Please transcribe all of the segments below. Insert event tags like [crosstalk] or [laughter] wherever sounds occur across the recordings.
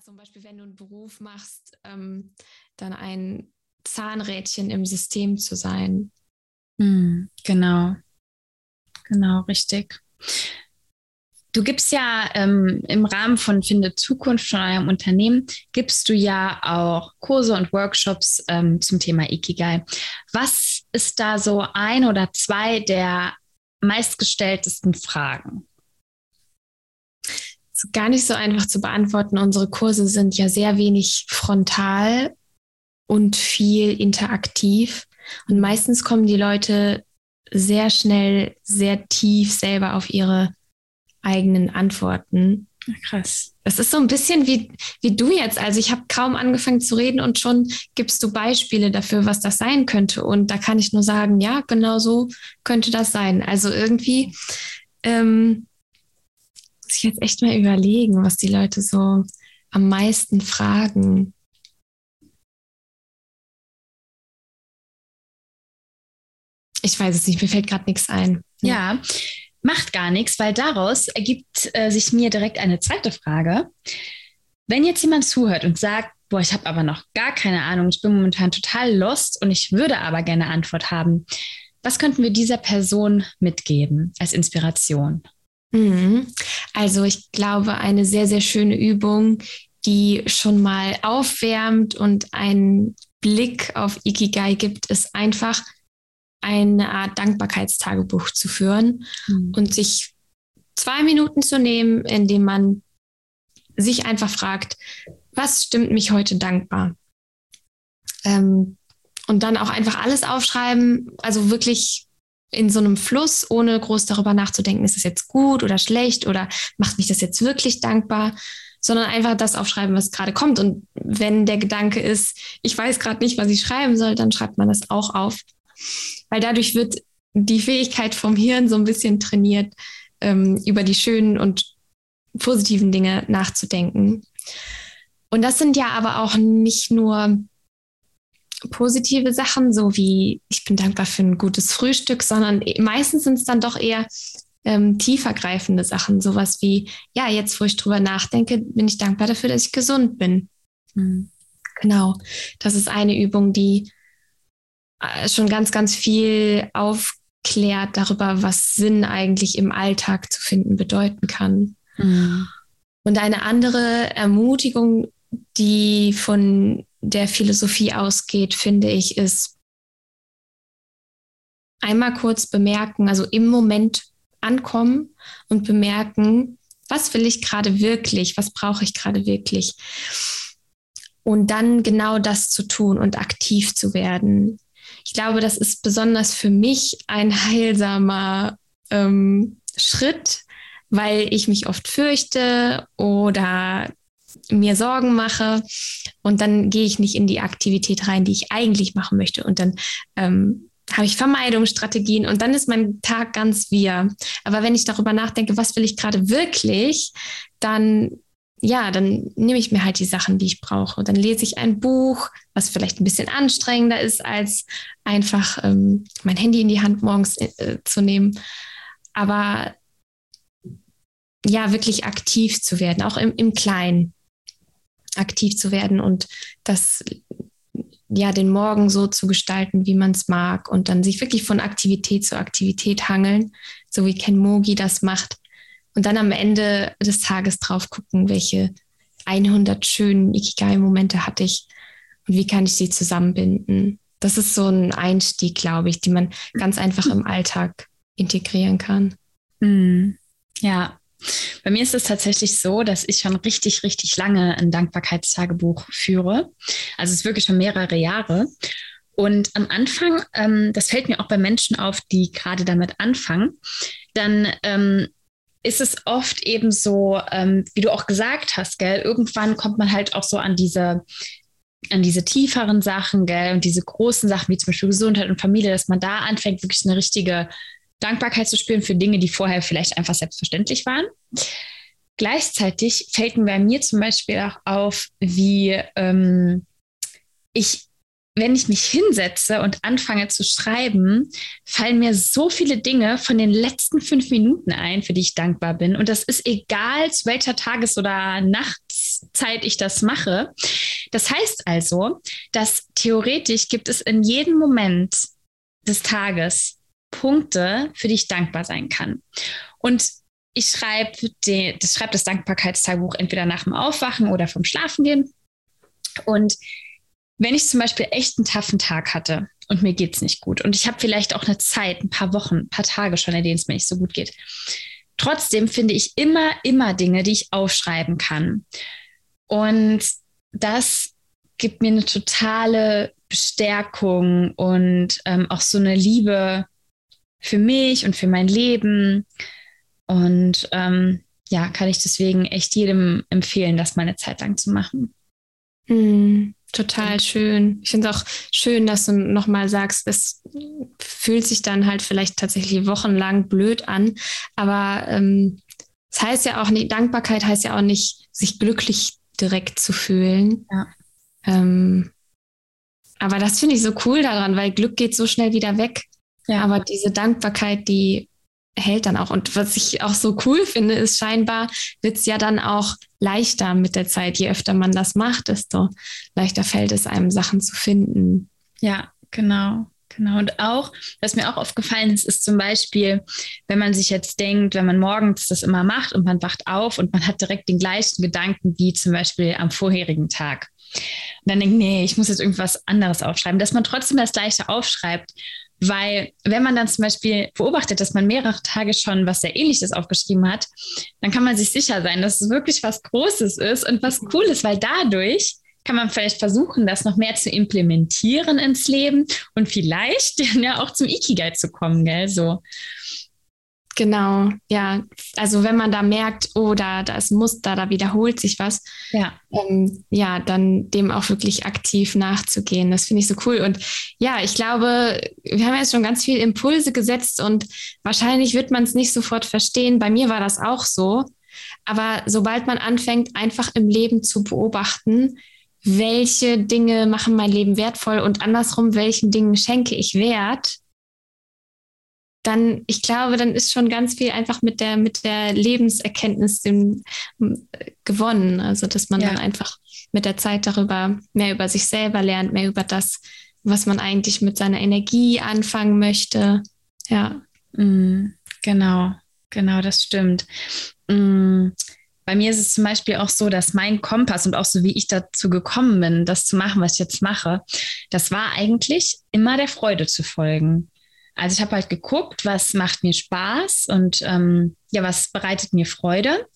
zum Beispiel, wenn du einen Beruf machst, ähm, dann ein Zahnrädchen im System zu sein. Mhm, genau. Genau, richtig. Du gibst ja ähm, im Rahmen von Finde Zukunft von eurem Unternehmen, gibst du ja auch Kurse und Workshops ähm, zum Thema Ikigai. Was ist da so ein oder zwei der meistgestelltesten Fragen? Gar nicht so einfach zu beantworten. Unsere Kurse sind ja sehr wenig frontal und viel interaktiv. Und meistens kommen die Leute sehr schnell, sehr tief selber auf ihre eigenen Antworten. Krass. Das ist so ein bisschen wie, wie du jetzt. Also ich habe kaum angefangen zu reden und schon gibst du Beispiele dafür, was das sein könnte. Und da kann ich nur sagen, ja, genau so könnte das sein. Also irgendwie ähm, muss ich jetzt echt mal überlegen, was die Leute so am meisten fragen. Ich weiß es nicht, mir fällt gerade nichts ein. Ja, macht gar nichts, weil daraus ergibt äh, sich mir direkt eine zweite Frage. Wenn jetzt jemand zuhört und sagt, boah, ich habe aber noch gar keine Ahnung, ich bin momentan total lost und ich würde aber gerne Antwort haben, was könnten wir dieser Person mitgeben als Inspiration? Mhm. Also ich glaube, eine sehr, sehr schöne Übung, die schon mal aufwärmt und einen Blick auf Ikigai gibt, ist einfach eine Art Dankbarkeitstagebuch zu führen mhm. und sich zwei Minuten zu nehmen, indem man sich einfach fragt, was stimmt mich heute dankbar? Ähm, und dann auch einfach alles aufschreiben, also wirklich in so einem Fluss, ohne groß darüber nachzudenken, ist es jetzt gut oder schlecht oder macht mich das jetzt wirklich dankbar, sondern einfach das aufschreiben, was gerade kommt. Und wenn der Gedanke ist, ich weiß gerade nicht, was ich schreiben soll, dann schreibt man das auch auf. Weil dadurch wird die Fähigkeit vom Hirn so ein bisschen trainiert, ähm, über die schönen und positiven Dinge nachzudenken. Und das sind ja aber auch nicht nur positive Sachen, so wie ich bin dankbar für ein gutes Frühstück, sondern meistens sind es dann doch eher ähm, tiefergreifende Sachen, sowas wie, ja, jetzt wo ich drüber nachdenke, bin ich dankbar dafür, dass ich gesund bin. Mhm. Genau, das ist eine Übung, die äh, schon ganz, ganz viel aufklärt darüber, was Sinn eigentlich im Alltag zu finden bedeuten kann. Mhm. Und eine andere Ermutigung, die von der Philosophie ausgeht, finde ich, ist einmal kurz bemerken, also im Moment ankommen und bemerken, was will ich gerade wirklich, was brauche ich gerade wirklich. Und dann genau das zu tun und aktiv zu werden. Ich glaube, das ist besonders für mich ein heilsamer ähm, Schritt, weil ich mich oft fürchte oder mir Sorgen mache und dann gehe ich nicht in die Aktivität rein, die ich eigentlich machen möchte. Und dann ähm, habe ich Vermeidungsstrategien und dann ist mein Tag ganz wir. Aber wenn ich darüber nachdenke, was will ich gerade wirklich, dann ja, dann nehme ich mir halt die Sachen, die ich brauche. Dann lese ich ein Buch, was vielleicht ein bisschen anstrengender ist, als einfach ähm, mein Handy in die Hand morgens äh, zu nehmen. Aber ja, wirklich aktiv zu werden, auch im, im Kleinen aktiv zu werden und das ja den Morgen so zu gestalten, wie man es mag und dann sich wirklich von Aktivität zu Aktivität hangeln, so wie Ken Mogi das macht und dann am Ende des Tages drauf gucken, welche 100 schönen Ikigai-Momente hatte ich und wie kann ich sie zusammenbinden. Das ist so ein Einstieg, glaube ich, den man ganz einfach im [laughs] Alltag integrieren kann. Mm, ja, bei mir ist es tatsächlich so, dass ich schon richtig, richtig lange ein Dankbarkeitstagebuch führe. Also es ist wirklich schon mehrere Jahre. Und am Anfang, ähm, das fällt mir auch bei Menschen auf, die gerade damit anfangen, dann ähm, ist es oft eben so, ähm, wie du auch gesagt hast, gell, irgendwann kommt man halt auch so an diese an diese tieferen Sachen, gell, und diese großen Sachen wie zum Beispiel Gesundheit und Familie, dass man da anfängt, wirklich eine richtige Dankbarkeit zu spüren für Dinge, die vorher vielleicht einfach selbstverständlich waren. Gleichzeitig fällt mir bei mir zum Beispiel auch auf, wie ähm, ich, wenn ich mich hinsetze und anfange zu schreiben, fallen mir so viele Dinge von den letzten fünf Minuten ein, für die ich dankbar bin. Und das ist egal, zu welcher Tages- oder Nachts Zeit ich das mache. Das heißt also, dass theoretisch gibt es in jedem Moment des Tages Punkte, für die ich dankbar sein kann. Und ich schreibe das, schreib das Dankbarkeitstagebuch entweder nach dem Aufwachen oder vom Schlafengehen. Und wenn ich zum Beispiel echt einen taffen Tag hatte und mir geht es nicht gut und ich habe vielleicht auch eine Zeit, ein paar Wochen, ein paar Tage schon, in denen es mir nicht so gut geht, trotzdem finde ich immer, immer Dinge, die ich aufschreiben kann. Und das gibt mir eine totale Bestärkung und ähm, auch so eine Liebe für mich und für mein Leben. Und ähm, ja, kann ich deswegen echt jedem empfehlen, das mal eine Zeit lang zu machen. Mm, total schön. Ich finde es auch schön, dass du nochmal sagst, es fühlt sich dann halt vielleicht tatsächlich wochenlang blöd an. Aber ähm, das heißt ja auch nicht, Dankbarkeit heißt ja auch nicht, sich glücklich direkt zu fühlen. Ja. Ähm, aber das finde ich so cool daran, weil Glück geht so schnell wieder weg. Ja. Aber diese Dankbarkeit, die hält dann auch. Und was ich auch so cool finde, ist scheinbar wird es ja dann auch leichter mit der Zeit. Je öfter man das macht, desto leichter fällt es einem, Sachen zu finden. Ja, genau. Genau. Und auch, was mir auch aufgefallen ist, ist zum Beispiel, wenn man sich jetzt denkt, wenn man morgens das immer macht und man wacht auf und man hat direkt den gleichen Gedanken wie zum Beispiel am vorherigen Tag. Und dann denkt, nee, ich muss jetzt irgendwas anderes aufschreiben, dass man trotzdem das Gleiche aufschreibt weil wenn man dann zum Beispiel beobachtet, dass man mehrere Tage schon was sehr ähnliches aufgeschrieben hat, dann kann man sich sicher sein, dass es wirklich was Großes ist und was Cooles, weil dadurch kann man vielleicht versuchen, das noch mehr zu implementieren ins Leben und vielleicht [laughs] ja auch zum Ikigai zu kommen, gell? So. Genau, ja. Also wenn man da merkt, oh, da, da ist ein Muster, da wiederholt sich was, ja, ähm, ja dann dem auch wirklich aktiv nachzugehen. Das finde ich so cool. Und ja, ich glaube, wir haben jetzt schon ganz viele Impulse gesetzt und wahrscheinlich wird man es nicht sofort verstehen. Bei mir war das auch so. Aber sobald man anfängt, einfach im Leben zu beobachten, welche Dinge machen mein Leben wertvoll und andersrum, welchen Dingen schenke ich Wert, dann, ich glaube, dann ist schon ganz viel einfach mit der, mit der Lebenserkenntnis dem, gewonnen. Also, dass man ja. dann einfach mit der Zeit darüber mehr über sich selber lernt, mehr über das, was man eigentlich mit seiner Energie anfangen möchte. Ja. Mm, genau, genau, das stimmt. Mm, bei mir ist es zum Beispiel auch so, dass mein Kompass und auch so wie ich dazu gekommen bin, das zu machen, was ich jetzt mache, das war eigentlich immer der Freude zu folgen. Also ich habe halt geguckt, was macht mir Spaß und ähm, ja, was bereitet mir Freude.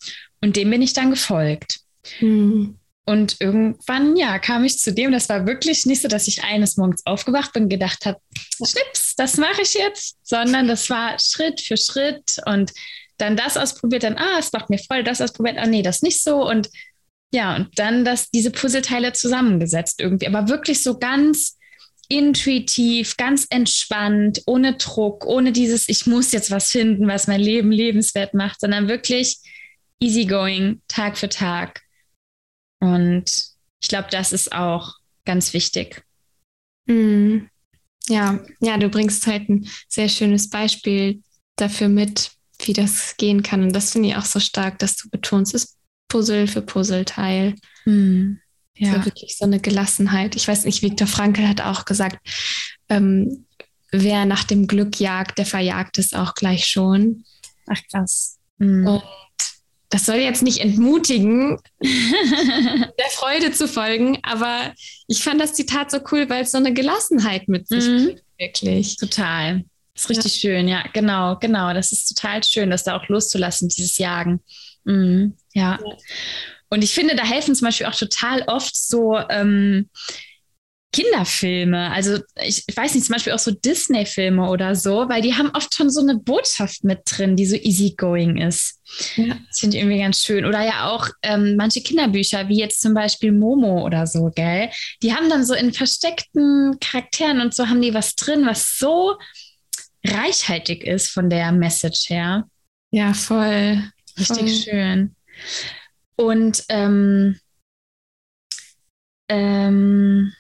Und dem bin ich dann gefolgt. Mhm. Und irgendwann, ja, kam ich zu dem, das war wirklich nicht so, dass ich eines Morgens aufgewacht bin und gedacht habe, Schnips, das mache ich jetzt, sondern das war Schritt für Schritt und dann das ausprobiert, dann, ah, es macht mir Freude, das ausprobiert, ah, nee, das nicht so und ja, und dann das, diese Puzzleteile zusammengesetzt irgendwie, aber wirklich so ganz intuitiv, ganz entspannt, ohne Druck, ohne dieses, ich muss jetzt was finden, was mein Leben lebenswert macht, sondern wirklich easygoing, Tag für Tag. Und ich glaube, das ist auch ganz wichtig. Mm. Ja, ja, du bringst halt ein sehr schönes Beispiel dafür mit, wie das gehen kann. Und das finde ich auch so stark, dass du betonst, es Puzzle für Puzzleteil. Mm. Ja. So wirklich so eine Gelassenheit. Ich weiß nicht, Viktor Frankl hat auch gesagt, ähm, wer nach dem Glück jagt, der verjagt es auch gleich schon. Ach krass. Mhm. Und das soll jetzt nicht entmutigen, [laughs] der Freude zu folgen, aber ich fand das Zitat so cool, weil es so eine Gelassenheit mit sich mhm. bringt, wirklich. Total. Das ist richtig ja. schön, ja, genau, genau. Das ist total schön, das da auch loszulassen, dieses Jagen. Mhm. Ja. ja. Und ich finde, da helfen zum Beispiel auch total oft so ähm, Kinderfilme. Also ich, ich, weiß nicht, zum Beispiel auch so Disney-Filme oder so, weil die haben oft schon so eine Botschaft mit drin, die so easygoing ist. Ja. Das finde ich irgendwie ganz schön. Oder ja auch ähm, manche Kinderbücher, wie jetzt zum Beispiel Momo oder so, gell? Die haben dann so in versteckten Charakteren und so haben die was drin, was so reichhaltig ist von der Message her. Ja, voll. Richtig voll. schön. Und ähm, ähm,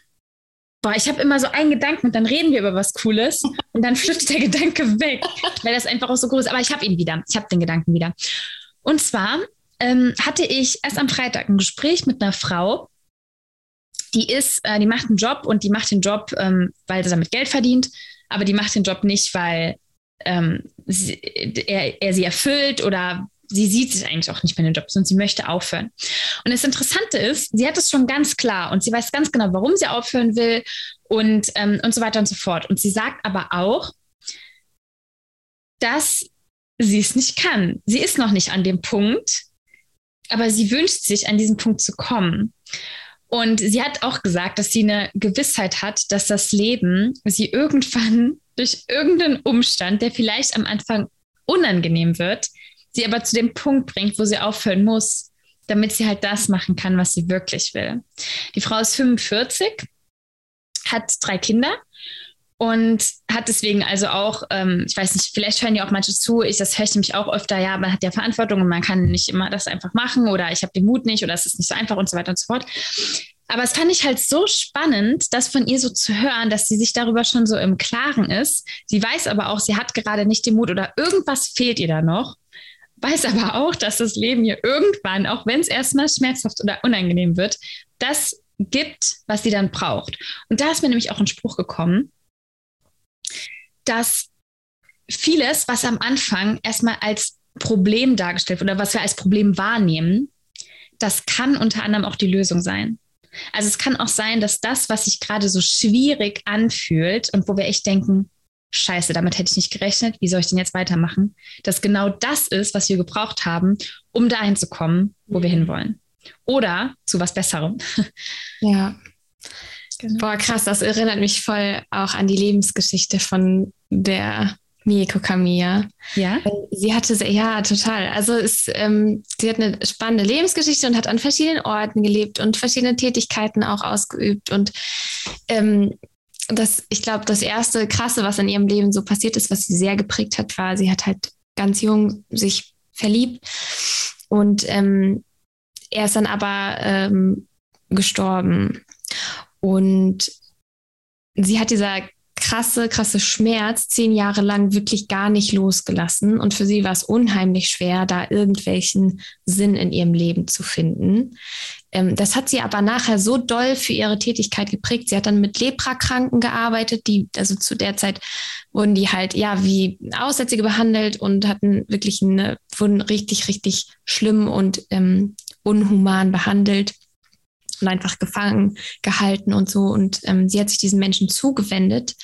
boah, ich habe immer so einen Gedanken und dann reden wir über was Cooles und dann [laughs] flüchtet der Gedanke weg, weil das einfach auch so groß ist. Aber ich habe ihn wieder. Ich habe den Gedanken wieder. Und zwar ähm, hatte ich erst am Freitag ein Gespräch mit einer Frau, die ist, äh, die macht einen Job und die macht den Job, ähm, weil sie damit Geld verdient, aber die macht den Job nicht, weil ähm, sie, er, er sie erfüllt oder sie sieht sich eigentlich auch nicht mehr in den Job, sondern sie möchte aufhören. Und das Interessante ist, sie hat es schon ganz klar und sie weiß ganz genau, warum sie aufhören will und, ähm, und so weiter und so fort. Und sie sagt aber auch, dass sie es nicht kann. Sie ist noch nicht an dem Punkt, aber sie wünscht sich, an diesen Punkt zu kommen. Und sie hat auch gesagt, dass sie eine Gewissheit hat, dass das Leben sie irgendwann [laughs] durch irgendeinen Umstand, der vielleicht am Anfang unangenehm wird, sie aber zu dem Punkt bringt, wo sie aufhören muss, damit sie halt das machen kann, was sie wirklich will. Die Frau ist 45, hat drei Kinder und hat deswegen also auch, ähm, ich weiß nicht, vielleicht hören ja auch manche zu, ich das höre ich nämlich auch öfter, ja, man hat ja Verantwortung und man kann nicht immer das einfach machen oder ich habe den Mut nicht oder es ist nicht so einfach und so weiter und so fort. Aber es fand ich halt so spannend, das von ihr so zu hören, dass sie sich darüber schon so im Klaren ist. Sie weiß aber auch, sie hat gerade nicht den Mut oder irgendwas fehlt ihr da noch. Weiß aber auch, dass das Leben ihr irgendwann, auch wenn es erstmal schmerzhaft oder unangenehm wird, das gibt, was sie dann braucht. Und da ist mir nämlich auch ein Spruch gekommen, dass vieles, was am Anfang erstmal als Problem dargestellt wird oder was wir als Problem wahrnehmen, das kann unter anderem auch die Lösung sein. Also es kann auch sein, dass das, was sich gerade so schwierig anfühlt und wo wir echt denken, scheiße, damit hätte ich nicht gerechnet, wie soll ich denn jetzt weitermachen, dass genau das ist, was wir gebraucht haben, um dahin zu kommen, wo wir mhm. hinwollen. Oder zu was Besserem. Ja. Genau. Boah, krass, das erinnert mich voll auch an die Lebensgeschichte von der Mieko Kamiya. Ja. Sie hatte, ja, total. Also es, ähm, sie hat eine spannende Lebensgeschichte und hat an verschiedenen Orten gelebt und verschiedene Tätigkeiten auch ausgeübt. Und ähm, das, ich glaube, das erste Krasse, was in ihrem Leben so passiert ist, was sie sehr geprägt hat, war, sie hat halt ganz jung sich verliebt und ähm, er ist dann aber ähm, gestorben. Und sie hat dieser krasse, krasse Schmerz zehn Jahre lang wirklich gar nicht losgelassen. Und für sie war es unheimlich schwer, da irgendwelchen Sinn in ihrem Leben zu finden. Ähm, das hat sie aber nachher so doll für ihre Tätigkeit geprägt. Sie hat dann mit Leprakranken gearbeitet, die, also zu der Zeit wurden die halt, ja, wie Aussätzige behandelt und hatten wirklich eine, wurden richtig, richtig schlimm und ähm, unhuman behandelt und einfach gefangen gehalten und so. Und ähm, sie hat sich diesen Menschen zugewendet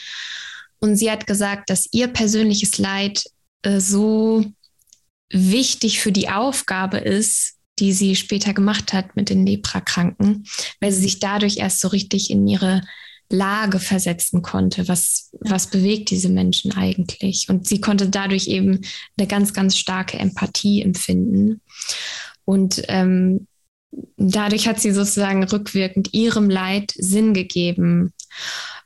und sie hat gesagt, dass ihr persönliches Leid äh, so wichtig für die Aufgabe ist, die sie später gemacht hat mit den Leprakranken, weil sie sich dadurch erst so richtig in ihre Lage versetzen konnte. Was, ja. was bewegt diese Menschen eigentlich? Und sie konnte dadurch eben eine ganz, ganz starke Empathie empfinden. Und ähm, dadurch hat sie sozusagen rückwirkend ihrem Leid Sinn gegeben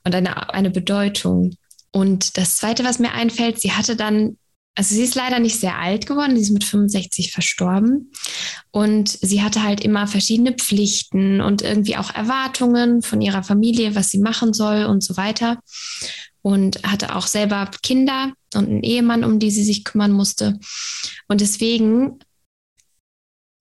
und eine, eine Bedeutung. Und das Zweite, was mir einfällt, sie hatte dann, also sie ist leider nicht sehr alt geworden, sie ist mit 65 verstorben. Und sie hatte halt immer verschiedene Pflichten und irgendwie auch Erwartungen von ihrer Familie, was sie machen soll und so weiter. Und hatte auch selber Kinder und einen Ehemann, um die sie sich kümmern musste. Und deswegen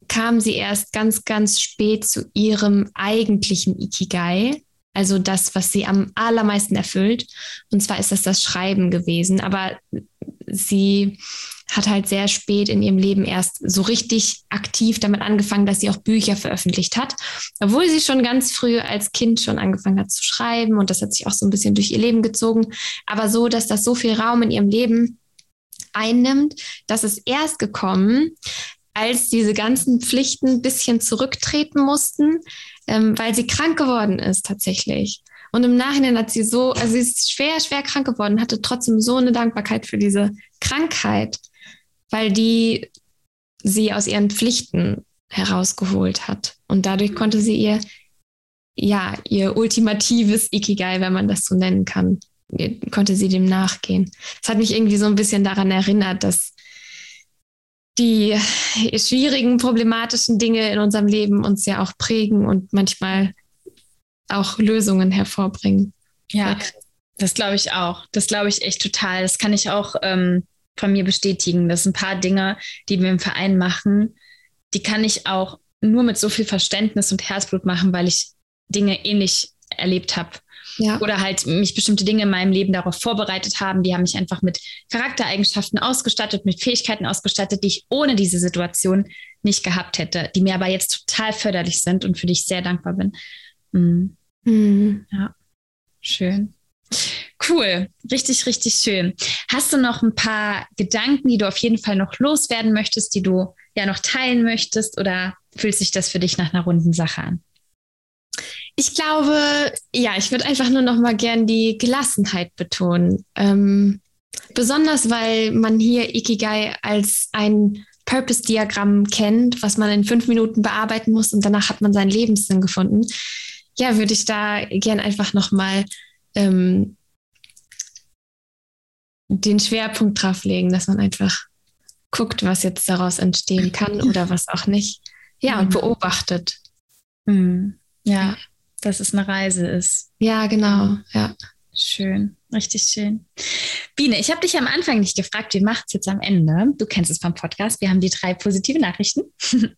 kam sie erst ganz, ganz spät zu ihrem eigentlichen Ikigai, also das, was sie am allermeisten erfüllt. Und zwar ist das das Schreiben gewesen. Aber sie hat halt sehr spät in ihrem Leben erst so richtig aktiv damit angefangen, dass sie auch Bücher veröffentlicht hat, obwohl sie schon ganz früh als Kind schon angefangen hat zu schreiben und das hat sich auch so ein bisschen durch ihr Leben gezogen, aber so, dass das so viel Raum in ihrem Leben einnimmt, dass es erst gekommen, als diese ganzen Pflichten ein bisschen zurücktreten mussten, ähm, weil sie krank geworden ist tatsächlich. Und im Nachhinein hat sie so, also sie ist schwer, schwer krank geworden, hatte trotzdem so eine Dankbarkeit für diese Krankheit, weil die sie aus ihren Pflichten herausgeholt hat. Und dadurch konnte sie ihr, ja, ihr ultimatives Ikigai, wenn man das so nennen kann, konnte sie dem nachgehen. Es hat mich irgendwie so ein bisschen daran erinnert, dass die schwierigen, problematischen Dinge in unserem Leben uns ja auch prägen und manchmal auch Lösungen hervorbringen. Ja, das glaube ich auch. Das glaube ich echt total. Das kann ich auch ähm, von mir bestätigen. Das sind ein paar Dinge, die wir im Verein machen, die kann ich auch nur mit so viel Verständnis und Herzblut machen, weil ich Dinge ähnlich erlebt habe. Ja. Oder halt mich bestimmte Dinge in meinem Leben darauf vorbereitet haben. Die haben mich einfach mit Charaktereigenschaften ausgestattet, mit Fähigkeiten ausgestattet, die ich ohne diese Situation nicht gehabt hätte, die mir aber jetzt total förderlich sind und für die ich sehr dankbar bin. Mhm. Mhm. Ja, schön. Cool, richtig, richtig schön. Hast du noch ein paar Gedanken, die du auf jeden Fall noch loswerden möchtest, die du ja noch teilen möchtest oder fühlt sich das für dich nach einer runden Sache an? Ich glaube, ja, ich würde einfach nur noch mal gern die Gelassenheit betonen. Ähm, besonders weil man hier Ikigai als ein Purpose-Diagramm kennt, was man in fünf Minuten bearbeiten muss und danach hat man seinen Lebenssinn gefunden. Ja, würde ich da gern einfach noch mal ähm, den Schwerpunkt drauf legen, dass man einfach guckt, was jetzt daraus entstehen kann oder was auch nicht. Ja, und mhm. beobachtet. Mhm. Ja, dass es eine Reise ist. Ja, genau. Ja. Schön, richtig schön. Biene, ich habe dich am Anfang nicht gefragt, wie macht es jetzt am Ende? Du kennst es vom Podcast. Wir haben die drei positive Nachrichten. [laughs]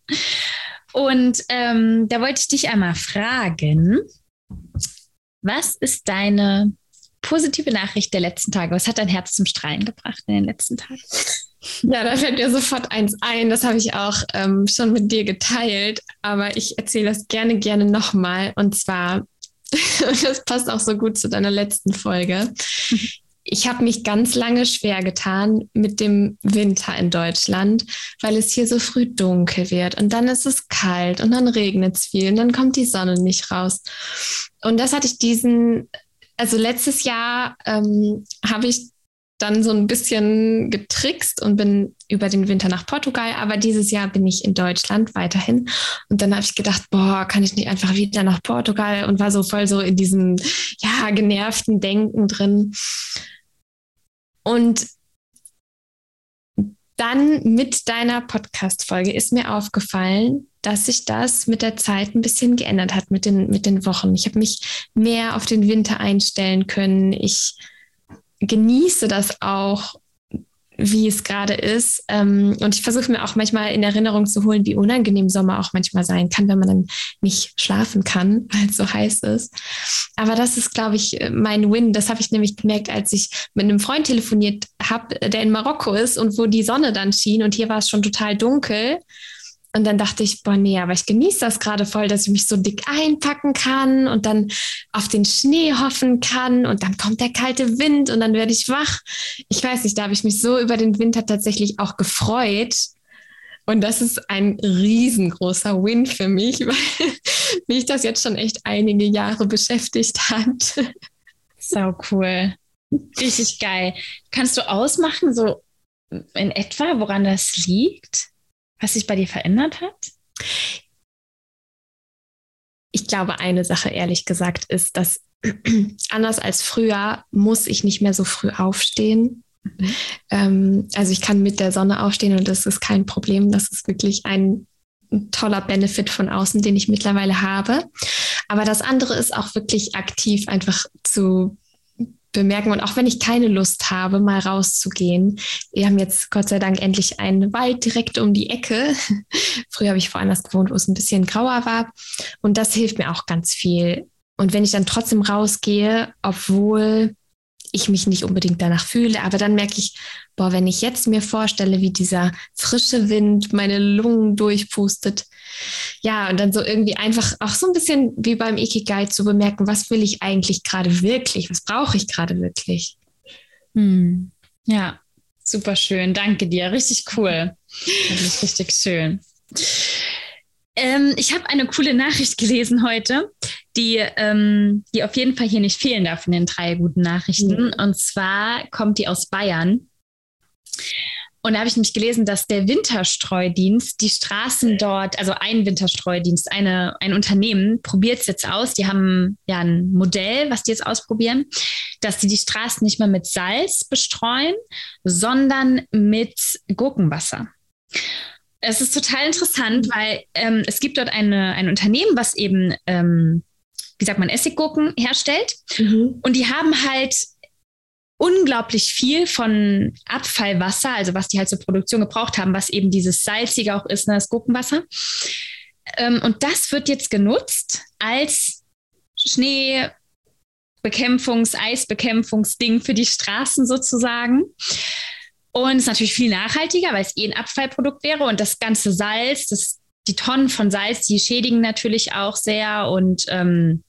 Und ähm, da wollte ich dich einmal fragen, was ist deine positive Nachricht der letzten Tage? Was hat dein Herz zum Strahlen gebracht in den letzten Tagen? Ja, da fällt mir sofort eins ein. Das habe ich auch ähm, schon mit dir geteilt, aber ich erzähle das gerne, gerne nochmal. Und zwar, [laughs] das passt auch so gut zu deiner letzten Folge. Ich habe mich ganz lange schwer getan mit dem Winter in Deutschland, weil es hier so früh dunkel wird und dann ist es kalt und dann regnet es viel und dann kommt die Sonne nicht raus. Und das hatte ich diesen, also letztes Jahr ähm, habe ich dann so ein bisschen getrickst und bin über den Winter nach Portugal, aber dieses Jahr bin ich in Deutschland weiterhin. Und dann habe ich gedacht, boah, kann ich nicht einfach wieder nach Portugal und war so voll so in diesem, ja, genervten Denken drin. Und dann mit deiner Podcast-Folge ist mir aufgefallen, dass sich das mit der Zeit ein bisschen geändert hat mit den, mit den Wochen. Ich habe mich mehr auf den Winter einstellen können. Ich genieße das auch, wie es gerade ist. Ähm, und ich versuche mir auch manchmal in Erinnerung zu holen, wie unangenehm Sommer auch manchmal sein kann, wenn man dann nicht schlafen kann, [laughs] weil es so heiß ist. Aber das ist, glaube ich, mein Win. Das habe ich nämlich gemerkt, als ich mit einem Freund telefoniert habe, der in Marokko ist und wo die Sonne dann schien und hier war es schon total dunkel. Und dann dachte ich, boah, nee, aber ich genieße das gerade voll, dass ich mich so dick einpacken kann und dann auf den Schnee hoffen kann und dann kommt der kalte Wind und dann werde ich wach. Ich weiß nicht, da habe ich mich so über den Winter tatsächlich auch gefreut. Und das ist ein riesengroßer Win für mich, [laughs] weil mich das jetzt schon echt einige Jahre beschäftigt hat. Sau cool. Richtig geil. Kannst du ausmachen, so in etwa, woran das liegt? Was sich bei dir verändert hat? Ich glaube, eine Sache, ehrlich gesagt, ist, dass [clears throat] anders als früher muss ich nicht mehr so früh aufstehen. Mhm. Ähm, also ich kann mit der Sonne aufstehen und das ist kein Problem. Das ist wirklich ein, ein toller Benefit von außen, den ich mittlerweile habe. Aber das andere ist auch wirklich aktiv einfach zu bemerken. Und auch wenn ich keine Lust habe, mal rauszugehen. Wir haben jetzt Gott sei Dank endlich einen Wald direkt um die Ecke. [laughs] Früher habe ich woanders gewohnt, wo es ein bisschen grauer war. Und das hilft mir auch ganz viel. Und wenn ich dann trotzdem rausgehe, obwohl ich mich nicht unbedingt danach fühle, aber dann merke ich, boah, wenn ich jetzt mir vorstelle, wie dieser frische Wind meine Lungen durchpustet, ja, und dann so irgendwie einfach auch so ein bisschen wie beim Ikigai zu bemerken, was will ich eigentlich gerade wirklich, was brauche ich gerade wirklich. Hm. Ja, super schön, danke dir, richtig cool. Richtig schön. Ähm, ich habe eine coole Nachricht gelesen heute, die, ähm, die auf jeden Fall hier nicht fehlen darf in den drei guten Nachrichten. Mhm. Und zwar kommt die aus Bayern. Und da habe ich nämlich gelesen, dass der Winterstreudienst die Straßen dort, also ein Winterstreudienst, eine, ein Unternehmen, probiert es jetzt aus. Die haben ja ein Modell, was die jetzt ausprobieren, dass die die Straßen nicht mehr mit Salz bestreuen, sondern mit Gurkenwasser. Es ist total interessant, weil ähm, es gibt dort eine, ein Unternehmen, was eben, ähm, wie sagt man, Essiggurken herstellt. Mhm. Und die haben halt unglaublich viel von Abfallwasser, also was die halt zur Produktion gebraucht haben, was eben dieses salzige auch ist, ne, das Gurkenwasser. Ähm, und das wird jetzt genutzt als Schneebekämpfungs-, Eisbekämpfungsding für die Straßen sozusagen. Und ist natürlich viel nachhaltiger, weil es eh ein Abfallprodukt wäre. Und das ganze Salz, das, die Tonnen von Salz, die schädigen natürlich auch sehr. Und ähm,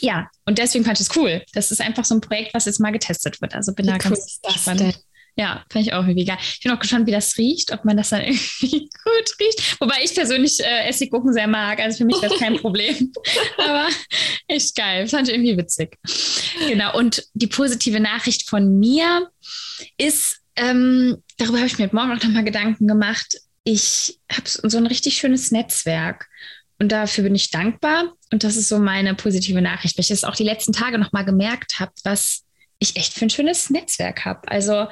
ja, und deswegen fand ich es cool. Das ist einfach so ein Projekt, was jetzt mal getestet wird. Also bin wie da cool ganz gespannt. Denn? Ja, fand ich auch irgendwie geil. Ich bin auch gespannt, wie das riecht, ob man das dann [laughs] irgendwie gut riecht. Wobei ich persönlich äh, Essiggurken sehr mag. Also für mich das kein [laughs] Problem. Aber echt geil. Fand ich irgendwie witzig. Genau. Und die positive Nachricht von mir ist, ähm, darüber habe ich mir heute Morgen auch nochmal Gedanken gemacht. Ich habe so ein richtig schönes Netzwerk. Und dafür bin ich dankbar. Und das ist so meine positive Nachricht, weil ich das auch die letzten Tage nochmal gemerkt habe, was ich echt für ein schönes Netzwerk habe. Also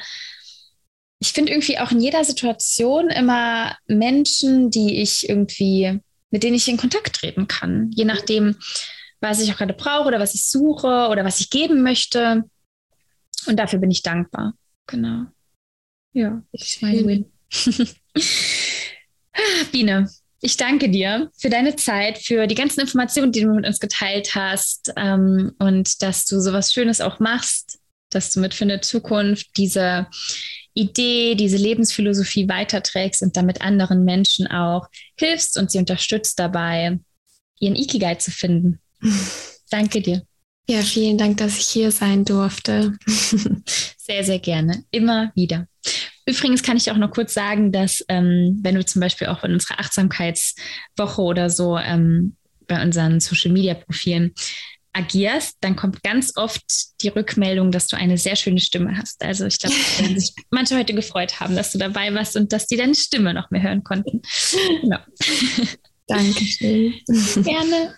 ich finde irgendwie auch in jeder Situation immer Menschen, die ich irgendwie, mit denen ich in Kontakt treten kann. Je nachdem, was ich auch gerade brauche oder was ich suche oder was ich geben möchte. Und dafür bin ich dankbar. Genau. Ja, das ist mein Win. [laughs] Biene, ich danke dir für deine Zeit, für die ganzen Informationen, die du mit uns geteilt hast ähm, und dass du sowas Schönes auch machst, dass du mit für eine Zukunft diese Idee, diese Lebensphilosophie weiterträgst und damit anderen Menschen auch hilfst und sie unterstützt dabei, ihren Ikigai zu finden. [laughs] Danke dir. Ja, vielen Dank, dass ich hier sein durfte. [laughs] sehr, sehr gerne. Immer wieder. Übrigens kann ich auch noch kurz sagen, dass ähm, wenn du zum Beispiel auch in unserer Achtsamkeitswoche oder so ähm, bei unseren Social-Media-Profilen agierst, dann kommt ganz oft die Rückmeldung, dass du eine sehr schöne Stimme hast. Also ich glaube, sich [laughs] manche heute gefreut haben, dass du dabei warst und dass die deine Stimme noch mehr hören konnten. Genau. [laughs] Dankeschön. Gerne.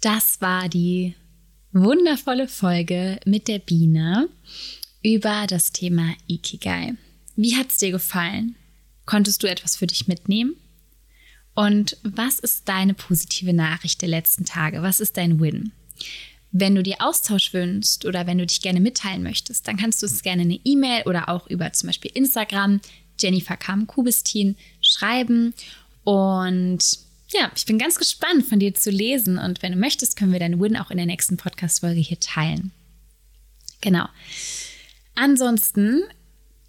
Das war die wundervolle Folge mit der Biene über das Thema Ikigai. Wie hat es dir gefallen? Konntest du etwas für dich mitnehmen? Und was ist deine positive Nachricht der letzten Tage? Was ist dein Win? Wenn du dir Austausch wünschst oder wenn du dich gerne mitteilen möchtest, dann kannst du es gerne eine E-Mail oder auch über zum Beispiel Instagram Jennifer Kam Kubistin schreiben. Und ja, ich bin ganz gespannt von dir zu lesen. Und wenn du möchtest, können wir deinen Win auch in der nächsten Podcast-Folge hier teilen. Genau. Ansonsten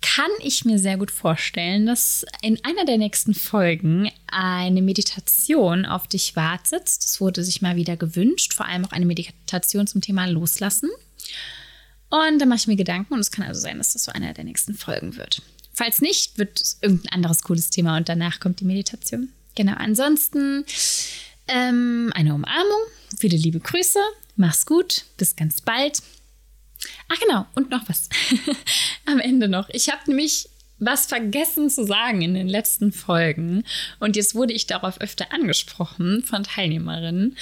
kann ich mir sehr gut vorstellen, dass in einer der nächsten Folgen eine Meditation auf dich wartet. Das wurde sich mal wieder gewünscht, vor allem auch eine Meditation zum Thema Loslassen. Und da mache ich mir Gedanken und es kann also sein, dass das so einer der nächsten Folgen wird. Falls nicht, wird es irgendein anderes cooles Thema und danach kommt die Meditation. Genau, ansonsten ähm, eine Umarmung, viele liebe Grüße, mach's gut, bis ganz bald. Ach genau, und noch was [laughs] am Ende noch. Ich habe nämlich was vergessen zu sagen in den letzten Folgen und jetzt wurde ich darauf öfter angesprochen von Teilnehmerinnen.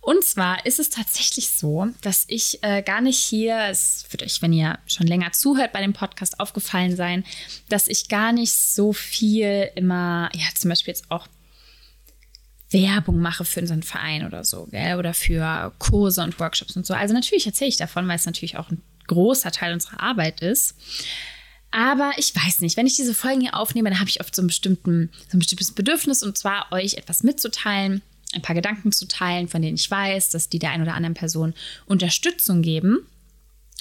Und zwar ist es tatsächlich so, dass ich äh, gar nicht hier, es wird euch, wenn ihr schon länger zuhört, bei dem Podcast aufgefallen sein, dass ich gar nicht so viel immer, ja, zum Beispiel jetzt auch Werbung mache für unseren Verein oder so, gell? oder für Kurse und Workshops und so. Also natürlich erzähle ich davon, weil es natürlich auch ein großer Teil unserer Arbeit ist. Aber ich weiß nicht, wenn ich diese Folgen hier aufnehme, dann habe ich oft so, so ein bestimmtes Bedürfnis und zwar euch etwas mitzuteilen, ein paar Gedanken zu teilen, von denen ich weiß, dass die der einen oder anderen Person Unterstützung geben.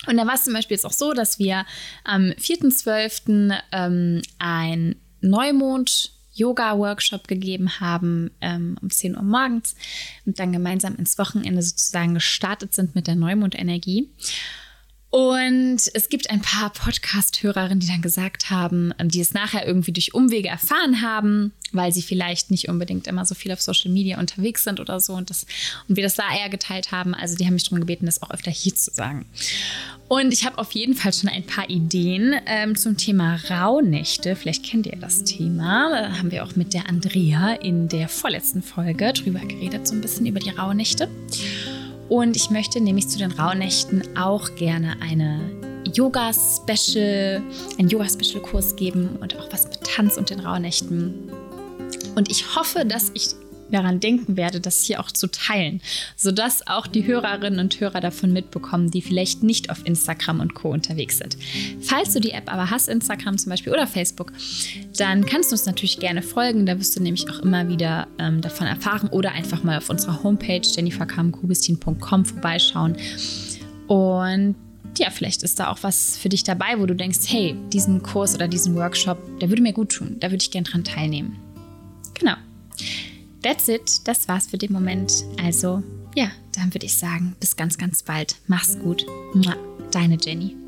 Und da war es zum Beispiel jetzt auch so, dass wir am 4.12. Ähm, ein Neumond Yoga-Workshop gegeben haben ähm, um 10 Uhr morgens und dann gemeinsam ins Wochenende sozusagen gestartet sind mit der Neumondenergie. Und es gibt ein paar Podcast-Hörerinnen, die dann gesagt haben, die es nachher irgendwie durch Umwege erfahren haben, weil sie vielleicht nicht unbedingt immer so viel auf Social Media unterwegs sind oder so und, das, und wir das da eher geteilt haben. Also die haben mich darum gebeten, das auch öfter hier zu sagen. Und ich habe auf jeden Fall schon ein paar Ideen ähm, zum Thema Rauhnächte. Vielleicht kennt ihr das Thema. Da haben wir auch mit der Andrea in der vorletzten Folge drüber geredet, so ein bisschen über die Rauhnächte. Und ich möchte nämlich zu den Rauhnächten auch gerne eine Yoga-Special, einen Yoga-Special-Kurs geben und auch was mit Tanz und den Rauhnächten. Und ich hoffe, dass ich daran denken werde, das hier auch zu teilen, sodass auch die Hörerinnen und Hörer davon mitbekommen, die vielleicht nicht auf Instagram und Co. unterwegs sind. Falls du die App aber hast, Instagram zum Beispiel oder Facebook, dann kannst du uns natürlich gerne folgen. Da wirst du nämlich auch immer wieder ähm, davon erfahren oder einfach mal auf unserer Homepage jenniferkamkubistin.com vorbeischauen. Und ja, vielleicht ist da auch was für dich dabei, wo du denkst, hey, diesen Kurs oder diesen Workshop, der würde mir gut tun, da würde ich gerne dran teilnehmen. Genau. That's it. Das war's für den Moment. Also, ja, dann würde ich sagen, bis ganz, ganz bald. Mach's gut. Deine Jenny.